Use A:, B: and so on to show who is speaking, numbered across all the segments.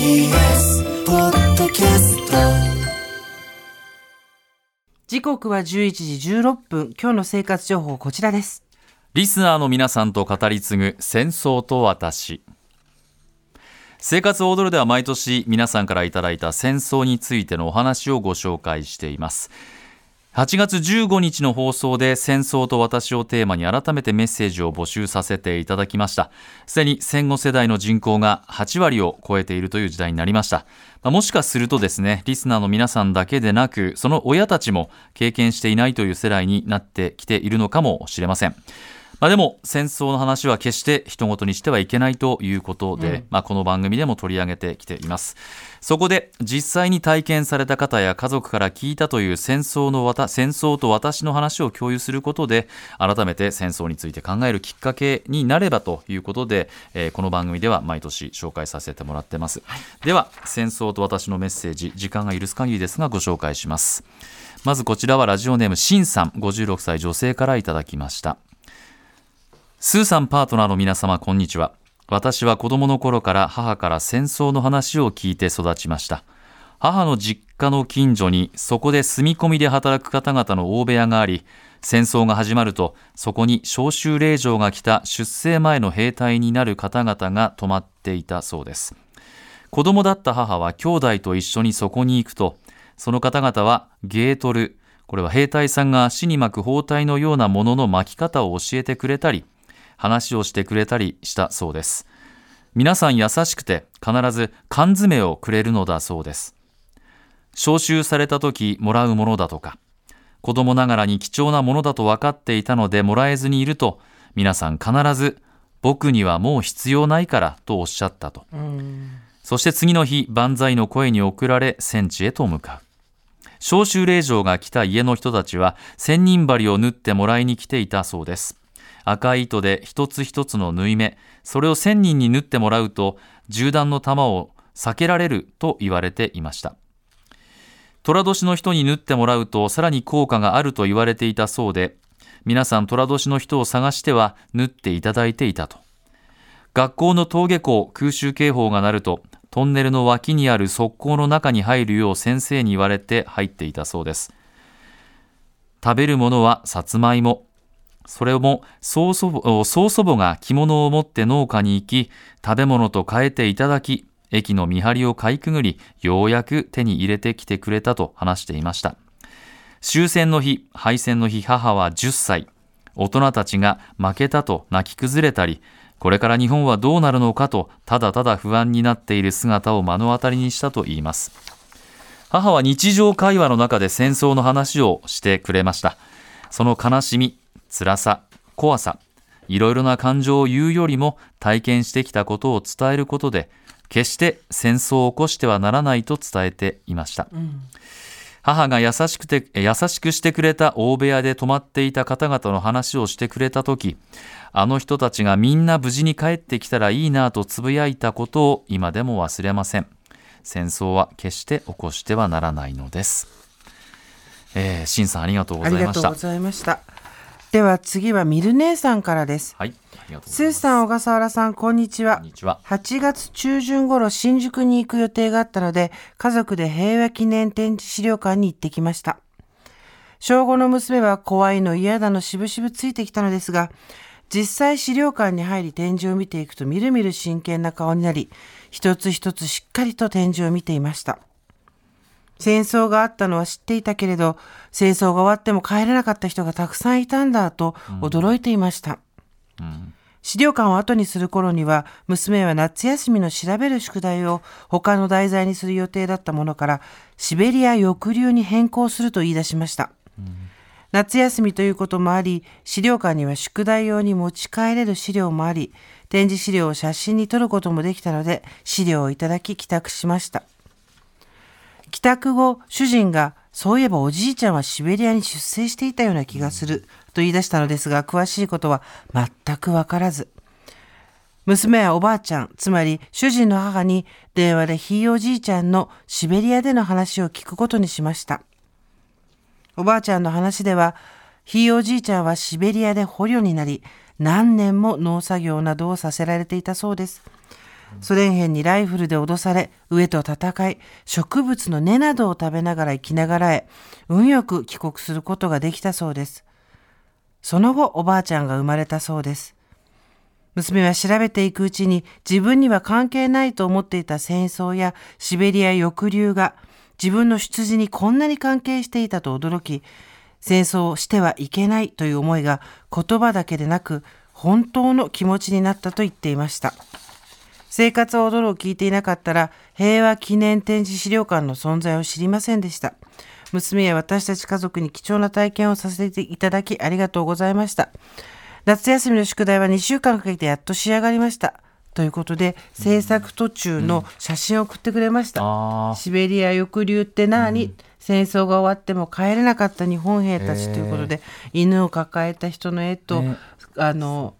A: TBS ポッドキャスト
B: 時刻は11時16分。今日の生活情報こちらです。
C: リスナーの皆さんと語り継ぐ戦争と私。生活を踊るでは毎年皆さんからいただいた戦争についてのお話をご紹介しています8月15日の放送で戦争と私をテーマに改めてメッセージを募集させていただきました。すでに戦後世代の人口が8割を超えているという時代になりました。もしかするとですねリスナーの皆さんだけでなくその親たちも経験していないという世代になってきているのかもしれません。まあ、でも戦争の話は決して人事にしてはいけないということで、まあ、この番組でも取り上げてきています。そこで実際に体験された方や家族から聞いたという戦争のわた戦争と私の話を共有することで改めて戦争について考えるきっかけになればということで、えーこの番組では毎年紹介させてもらってます、では戦争と私のメッセージ時間が許す限りですがご紹介します。まずこちらはラジオネームしんさん56歳女性からいただきましたスーさんパートナーの皆様こんにちは。私は子供の頃から母から戦争の話を聞いて育ちました。母の実家の近所にそこで住み込みで働く方々の大部屋があり戦争が始まるとそこに召集令状が来た出征前の兵隊になる方々が泊まっていたそうです。子供だった母は兄弟と一緒にそこに行くとその方々はゲートルこれは兵隊さんが足に巻く包帯のようなものの巻き方を教えてくれたり話をしてくれたりしたそうです。皆さん優しくて必ず缶詰をくれるのだそうです。召集された時もらうものだとか子供ながらに貴重なものだと分かっていたのでもらえずにいると皆さん必ず僕にはもう必要ないからとおっしゃったと。そして次の日万歳の声に送られ戦地へと向かう。召集令状が来た家の人たちは千人針を縫ってもらいに来ていたそうです赤い糸で一つ一つの縫い目それを千人に縫ってもらうと銃弾の弾を避けられると言われていました。寅年の人に縫ってもらうとさらに効果があると言われていたそうで皆さん寅年の人を探しては縫っていただいていたと。学校の登下校空襲警報が鳴るとトンネルの脇にある側溝の中に入るよう先生に言われて入っていたそうです。食べるものはさつまいもそれも曽祖母曽祖母が着物を持って農家に行き食べ物と変えていただき駅の見張りをかいくぐりようやく手に入れてきてくれたと話していました。終戦の日敗戦の日母は10歳。大人たちが負けたと泣き崩れたりこれから日本はどうなるのかとただただ不安になっている姿を目の当たりにしたといいます。母は日常会話の中で戦争の話をしてくれました。その悲しみ辛さ怖さいろいろな感情を言うよりも体験してきたことを伝えることで決して戦争を起こしてはならないと伝えていました、母が優しくて優しくしてくれた大部屋で泊まっていた方々の話をしてくれた時あの人たちがみんな無事に帰ってきたらいいなとつぶやいたことを今でも忘れません。戦争は決して起こしてはならないのです。えー、シンさんありがとうご
B: あ
C: ざいました
B: では次はミル姉さんからです。
C: はい。
B: スーさん小笠原さんこんにちは。
C: こんにちは。
B: 8月中旬頃新宿に行く予定があったので家族で平和記念展示資料館に行ってきました。小5の娘は怖いの嫌だのしぶしぶついてきたのですが実際資料館に入り展示を見ていくとみるみる真剣な顔になり一つ一つしっかりと展示を見ていました戦争があったのは知っていたけれど戦争が終わっても帰れなかった人がたくさんいたんだと驚いていました、資料館を後にする頃には娘は夏休みの調べる宿題を他の題材にする予定だったものからシベリア抑留に変更すると言い出しました、夏休みということもあり資料館には宿題用に持ち帰れる資料もあり展示資料を写真に撮ることもできたので資料をいただき帰宅しました帰宅後、主人が、そういえばおじいちゃんはシベリアに出征していたような気がする、と言い出したのですが、詳しいことは全くわからず。娘はおばあちゃん、つまり主人の母に電話でひいおじいちゃんのシベリアでの話を聞くことにしました。おばあちゃんの話では、ひいおじいちゃんはシベリアで捕虜になり、何年も農作業などをさせられていたそうです。ソ連兵にライフルで脅され、飢えと戦い、植物の根などを食べながら生きながらえ、運よく帰国することができたそうです。その後、おばあちゃんが生まれたそうです。娘は調べていくうちに自分には関係ないと思っていた戦争やシベリア抑留が自分の出自にこんなに関係していたと驚き、戦争をしてはいけないという思いが言葉だけでなく本当の気持ちになったと言っていました。生活を踊るを聞いていなかったら平和記念展示資料館の存在を知りませんでした。娘や私たち家族に貴重な体験をさせていただきありがとうございました。夏休みの宿題は2週間かけてやっと仕上がりました。ということで、制作途中の写真を送ってくれました。
C: あ
B: シベリア抑留って何、戦争が終わっても帰れなかった日本兵たちということで、犬を抱えた人の絵と、
C: ね
B: あの、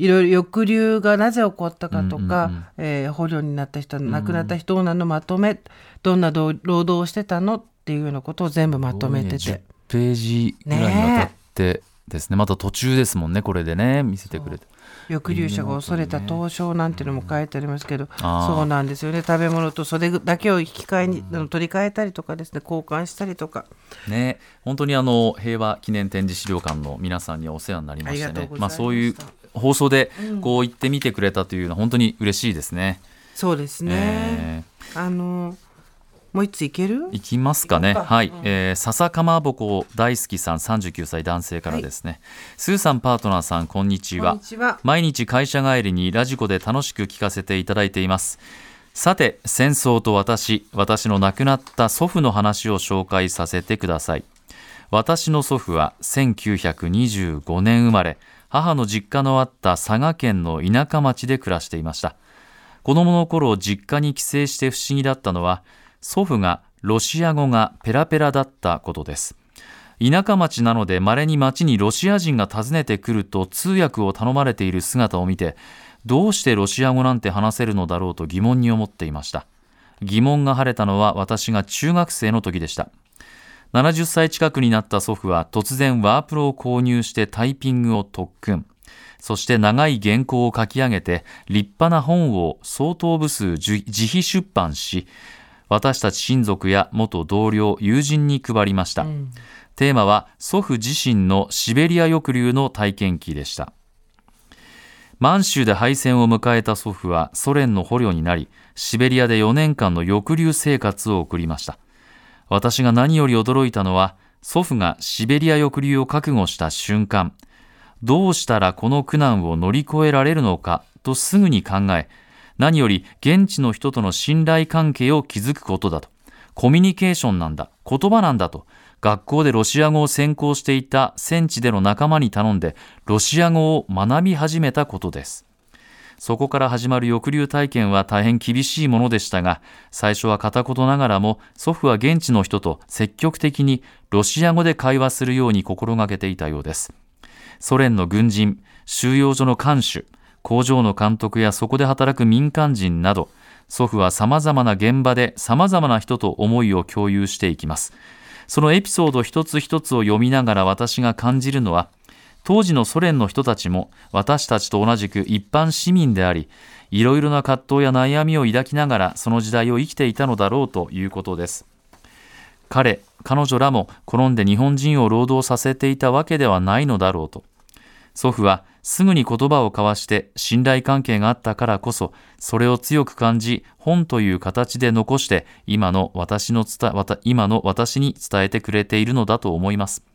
B: いろいろ抑留がなぜ起こったかとか、えー捕虜になった人、亡くなった人なのまとめ、どんな労労働をしてたのっていうようなことを全部まとめてて。
C: 10ページぐらいにわたってですね。また途中ですもんねこれでね。見せてくれて。
B: 抑留者が恐れた凍傷なんていうのも書いてありますけど、そうなんですよね。食べ物とそれだけを引き換えにあの取り替えたりとかですね。交換したりとか。
C: ね。本当にあの平和記念展示資料館の皆さんにはお世話になりましてね。まあそういう放送でこう言ってみてくれたというのは本当に嬉しいですね。
B: そうですね、あのもう一ついける？
C: いきますかね。
B: 行こうか。
C: はい、えー笹かまぼこ大好きさん39歳男性からですね。スーさんパートナーさんこんにちは。
B: こんに。ちは。
C: 毎日会社帰りにラジコで楽しく聞かせていただいています。さて戦争と私私の亡くなった祖父の話を紹介させてください。私の祖父は1925年生まれ母の実家のあった佐賀県の田舎町で暮らしていました。子供の頃実家に帰省して不思議だったのは祖父がロシア語がペラペラだったことです。田舎町なので稀に町にロシア人が訪ねてくると通訳を頼まれている姿を見てどうしてロシア語なんて話せるのだろうと疑問に思っていました。疑問が晴れたのは私が中学生の時でした。70歳近くになった祖父は突然ワープロを購入してタイピングを特訓。そして長い原稿を書き上げて立派な本を相当部数自自費出版し私たち親族や元同僚友人に配りました、テーマは祖父自身のシベリア抑留の体験記でした。満州で敗戦を迎えた祖父はソ連の捕虜になりシベリアで4年間の抑留生活を送りました私が何より驚いたのは祖父がシベリア抑留を覚悟した瞬間どうしたらこの苦難を乗り越えられるのかとすぐに考え何より現地の人との信頼関係を築くことだとコミュニケーションなんだ言葉なんだと学校でロシア語を専攻していた戦地での仲間に頼んでロシア語を学び始めたことです。そこから始まる抑留体験は大変厳しいものでしたが、最初は片言ながらも祖父は現地の人と積極的にロシア語で会話するように心がけていたようです。ソ連の軍人、収容所の看守、工場の監督やそこで働く民間人など、祖父は様々な現場で様々な人と思いを共有していきます。そのエピソード一つ一つを読みながら私が感じるのは、当時のソ連の人たちも私たちと同じく一般市民であり、いろいろな葛藤や悩みを抱きながらその時代を生きていたのだろうということです。彼、彼女らも転んで日本人を労働させていたわけではないのだろうと。祖父はすぐに言葉を交わして信頼関係があったからこそ、それを強く感じ、本という形で残して今の私の伝今の私に伝えてくれているのだと思います。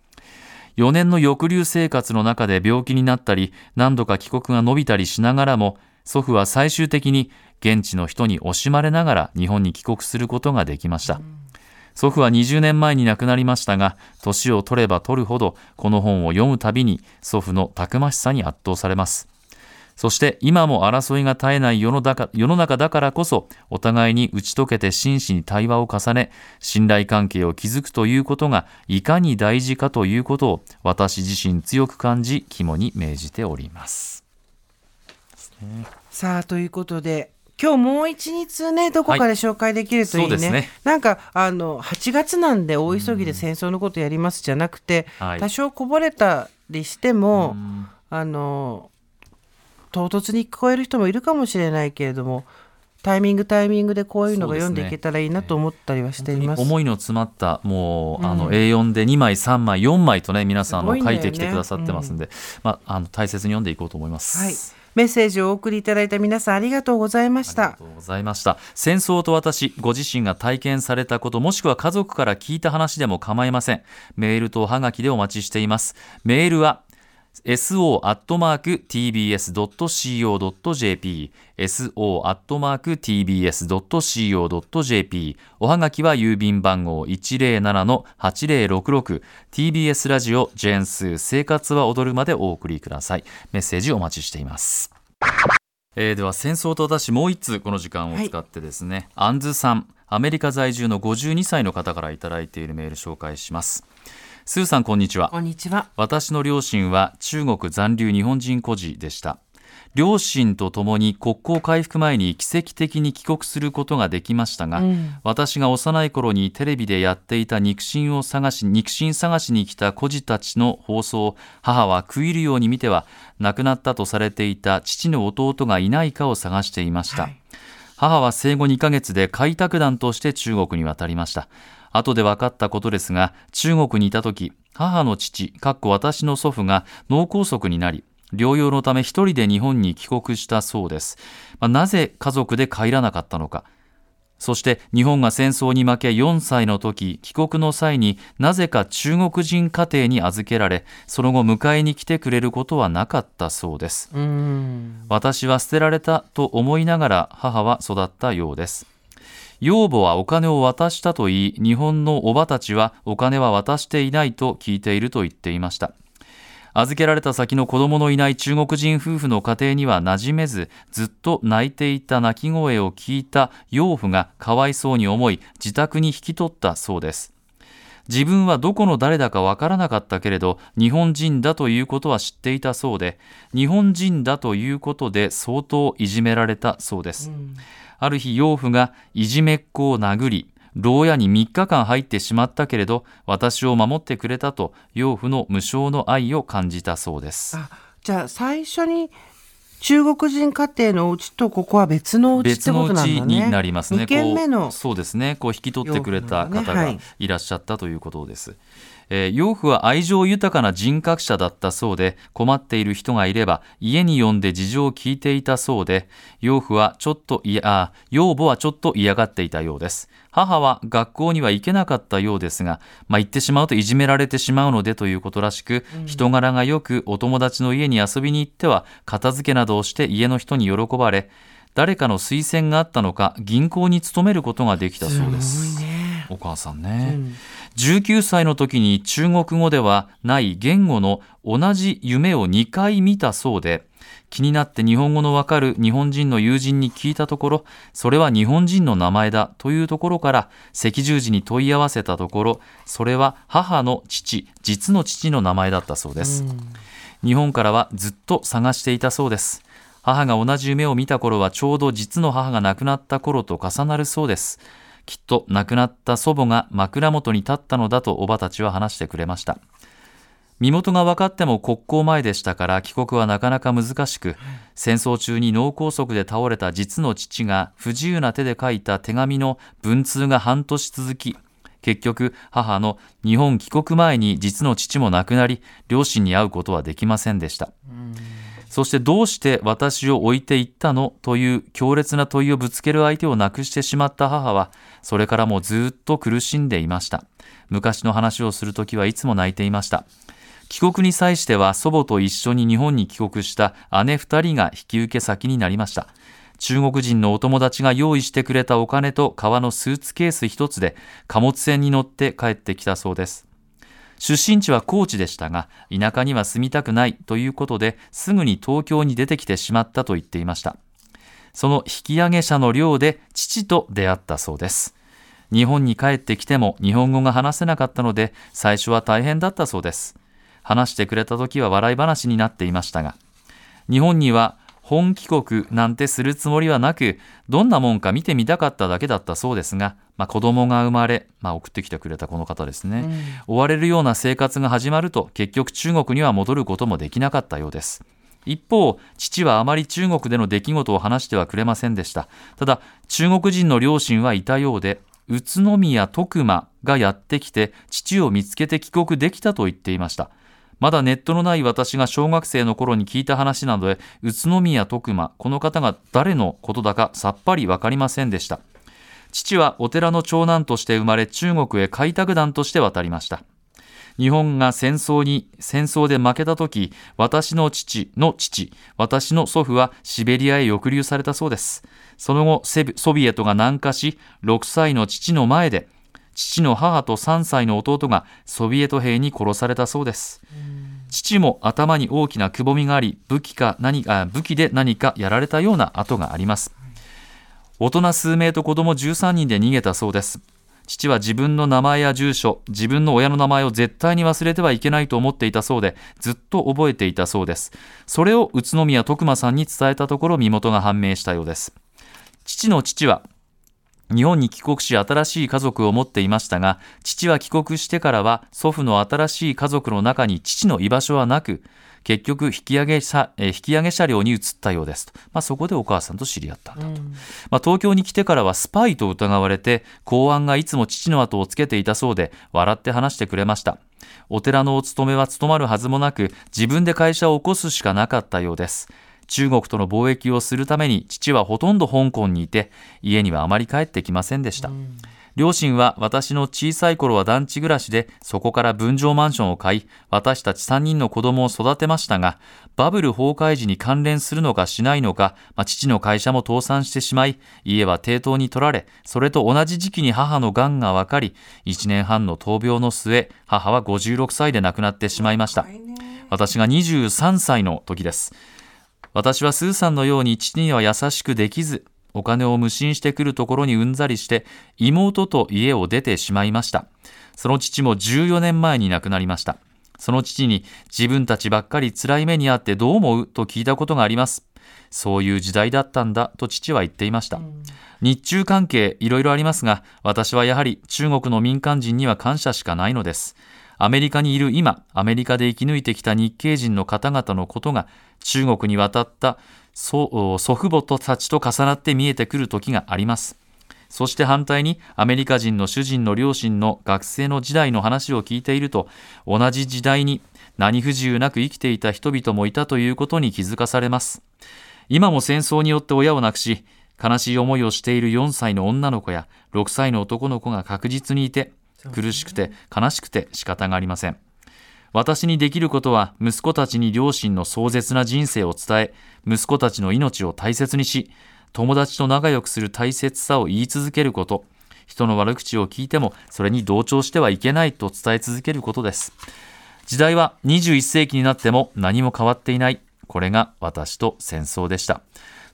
C: 4年の抑留生活の中で病気になったり、何度か帰国が伸びたりしながらも、祖父は最終的に現地の人に惜しまれながら日本に帰国することができました。祖父は20年前に亡くなりましたが、年を取れば取るほど、この本を読むたびに祖父のたくましさに圧倒されます。そして今も争いが絶えない世の中世の中だからこそお互いに打ち解けて真摯に対話を重ね信頼関係を築くということがいかに大事かということを私自身強く感じ肝に銘じております。
B: さあということで今日もう一日ねどこかで紹介できるといいね,、
C: そうですね。
B: なんかあの8月なんで大急ぎで戦争のことやりますじゃなくて、
C: はい。
B: 多少こぼれたりしても、あの唐突に聞こえる人もいるかもしれないけれどもタイミングタイミングでこういうのが読んでいけたらいいなと思ったりはしています。
C: 思いの詰まったもう、あの A4 で2枚3枚4枚とね皆さんあの書いてきてくださってますんで、まあ、あの大切に読んでいこうと思います。
B: はい、メッセージをお送りいただいた皆さんありがとうございました。
C: ありが。とうございました。戦争と私ご自身が体験されたこともしくは家族から聞いた話でも構いません。メールとおはがきでお待ちしています。メールは so.tbs.co.jp so.tbs.co.jp おはがきは郵便番号 107-8066TBS ラジオジェーンスー生活は踊るまでお送りください。メッセージお待ちしています。えーでは戦争と私もう一通この時間を使ってですね、アンズさんアメリカ在住の52歳の方からいただいているメール紹介しますスーさんこんにちは。
B: こんにちは。
C: 私の両親は中国残留日本人孤児でした。両親と共に国交回復前に奇跡的に帰国することができましたが、私が幼い頃にテレビでやっていた肉親を探し肉親探しに来た孤児たちの放送を母は食い入るように見ては亡くなったとされていた父の弟がいないかを探していました、
B: はい。
C: 母は生後2ヶ月で開拓団として中国に渡りました後で分かったことですが中国にいた時母の父かっこ私の祖父が脳梗塞になり療養のため一人で日本に帰国したそうです、まあなぜ家族で帰らなかったのか。そして日本が戦争に負け4歳の時帰国の際になぜか中国人家庭に預けられその後迎えに来てくれることはなかったそうです。私は捨てられたと思いながら母は育ったようです養母はお金を渡したと言い日本のおばたちはお金は渡していないと聞いていると言っていました預けられた先の子供のいない中国人夫婦の家庭には馴染めずずっと泣いていた泣き声を聞いた養父がかわいそうに思い自宅に引き取ったそうです自分はどこの誰だかわからなかったけれど日本人だということは知っていたそうで日本人だということで相当いじめられたそうです、ある日養父がいじめっ子を殴り牢屋に3日間入ってしまったけれど私を守ってくれたと養父の無償の愛を感じたそうです。
B: あじゃあ最初に中国人家庭のお家とここは別のお家ってことなんだね。
C: ちになりますね。
B: 2軒目
C: こ
B: の
C: うそうですね。こう引き取ってくれた方が
B: い
C: いらっしゃったということです。えー養父は愛情豊かな人格者だったそうで困っている人がいれば家に呼んで事情を聞いていたそうで養父はちょっといやあ養母はちょっと嫌がっていたようです。母は学校には行けなかったようですが、まあ、行ってしまうといじめられてしまうのでということらしく、人柄がよくお友達の家に遊びに行っては片付けなどをして家の人に喜ばれ誰かの推薦があったのか銀行に勤めることができたそうです。
B: すね。
C: お母さんね、19歳の時に中国語ではない言語の同じ夢を2回見たそうで気になって日本語のわかる日本人の友人に聞いたところそれは日本人の名前だというところから赤十字に問い合わせたところそれは母の父実の父の名前だったそうです、日本からはずっと探していたそうです。母が同じ夢を見た頃はちょうど実の母が亡くなった頃と重なるそうですきっと亡くなった祖母が枕元に立ったのだとおばたちは話してくれました。身元が分かっても国交前でしたから帰国はなかなか難しく戦争中に脳梗塞で倒れた実の父が不自由な手で書いた手紙の文通が半年続き結局母の日本帰国前に実の父も亡くなり両親に会うことはできませんでした。そしてどうして私を置いていったのという強烈な問いをぶつける相手を亡くしてしまった母はそれからもずっと苦しんでいました。昔の話をするときはいつも泣いていました。帰国に際しては祖母と一緒に日本に帰国した姉二人が引き受け先になりました。中国人のお友達が用意してくれたお金と革のスーツケース一つで貨物船に乗って帰ってきたそうです。出身地は高知でしたが田舎には住みたくないということですぐに東京に出てきてしまったと言っていました。その引き上げ者の寮で父と出会ったそうです。日本に帰ってきても日本語が話せなかったので最初は大変だったそうです。話してくれた時は笑い話になっていましたが日本には本帰国なんてするつもりはなくどんなもんか見てみたかっただけだったそうですが、まあ、子供が生まれ、まあ、送ってきてくれたこの方ですね、追われるような生活が始まると結局中国には戻ることもできなかったようです。一方父はあまり中国での出来事を話してはくれませんでした。ただ中国人の両親はいたようで宇都宮徳馬がやってきて父を見つけて帰国できたと言っていましたまだネットのない私が小学生の頃に聞いた話なので宇都宮徳馬この方が誰のことだかさっぱり分かりませんでした。父はお寺の長男として生まれ中国へ開拓団として渡りました。日本が戦争に戦争で負けた時私の父の父私の祖父はシベリアへ抑留されたそうです。その後ソビエトが南下し6歳の父の前で父の母と3歳の弟がソビエト兵に殺されたそうです。父も頭に大きなくぼみがあり武器か何か武器で何かやられたような跡があります。大人数名と子供13人で逃げたそうです。父は自分の名前や住所自分の親の名前を絶対に忘れてはいけないと思っていたそうでずっと覚えていたそうです。それを宇都宮徳馬さんに伝えたところ身元が判明したようです。父の父は日本に帰国し新しい家族を持っていましたが父は帰国してからは祖父の新しい家族の中に父の居場所はなく結局引き上げ車引き上げ車両に移ったようですと、まあ、そこでお母さんと知り合ったんだと、うん、まあ、東京に来てからはスパイと疑われて公安がいつも父の後をつけていたそうで笑って話してくれました。お寺のお勤めは務まるはずもなく自分で会社を起こすしかなかったようです中国との貿易をするために父はほとんど香港にいて家にはあまり帰ってきませんでした、うん両親は私の小さい頃は団地暮らしでそこから分譲マンションを買い私たち3人の子供を育てましたがバブル崩壊時に関連するのかしないのか、まあ、父の会社も倒産してしまい家は抵当に取られそれと同じ時期に母の癌が分かり1年半の闘病の末母は56歳で亡くなってしまいました。私が23歳の時です私はスーさんのように父には優しくできず、お金を無心してくるところにうんざりして、妹と家を出てしまいました。その父も14年前に亡くなりました。その父に自分たちばっかり辛い目にあってどう思うと聞いたことがあります。そういう時代だったんだと父は言っていました。日中関係いろいろありますが、私はやはり中国の民間人には感謝しかないのです。アメリカにいる今、アメリカで生き抜いてきた日系人の方々のことが中国に渡った祖父母たちと重なって見えてくる時があります。そして反対にアメリカ人の主人の両親の学生の時代の話を聞いていると同じ時代に何不自由なく生きていた人々もいたということに気づかされます。今も戦争によって親を亡くし悲しい思いをしている4歳の女の子や6歳の男の子が確実にいて苦しくて悲しくて仕方がありません。私にできることは息子たちに両親の壮絶な人生を伝え息子たちの命を大切にし友達と仲良くする大切さを言い続けること。人の悪口を聞いてもそれに同調してはいけないと伝え続けることです。時代は21世紀になっても何も変わっていない。これが私と戦争でした。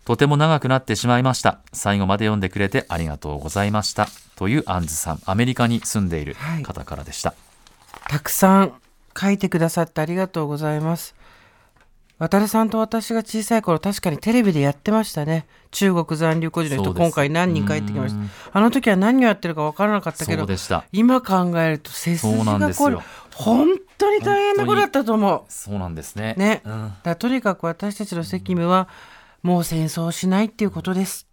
C: とても長くなってしまいました。最後まで読んでくれてありがとうございました。というアンズさんアメリカに住んでいる方からでした、は
B: い、たくさん書いてくださってありがとうございます。渡さんと私が小さい頃確かにテレビでやってましたね。中国残留孤児の人今回何人帰ってきました。あの時は何をやってるか分からなかったけど今考えると背筋がこれ本当に大変なことだったと思う。
C: そうなんですね。
B: ね、うん、だとにかく私たちの責務はもう戦争しないっていうことです。